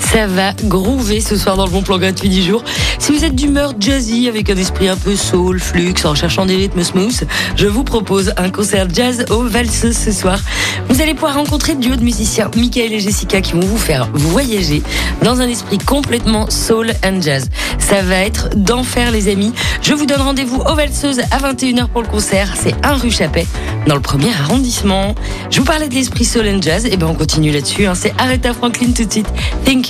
Ça va groover ce soir dans le bon plan gratuit du jour. Si vous êtes d'humeur jazzy avec un esprit un peu soul, flux, en cherchant des rythmes smooth, je vous propose un concert jazz au valseuses ce soir. Vous allez pouvoir rencontrer duo de musiciens, Michael et Jessica, qui vont vous faire voyager dans un esprit complètement soul and jazz. Ça va être d'enfer les amis. Je vous donne rendez-vous au valseuses à 21h pour le concert. C'est un rue Chappet, dans le premier arrondissement. Je vous parlais de l'esprit soul and jazz, et ben on continue là-dessus. hein. C'est Aretha Franklin tout de suite. Think.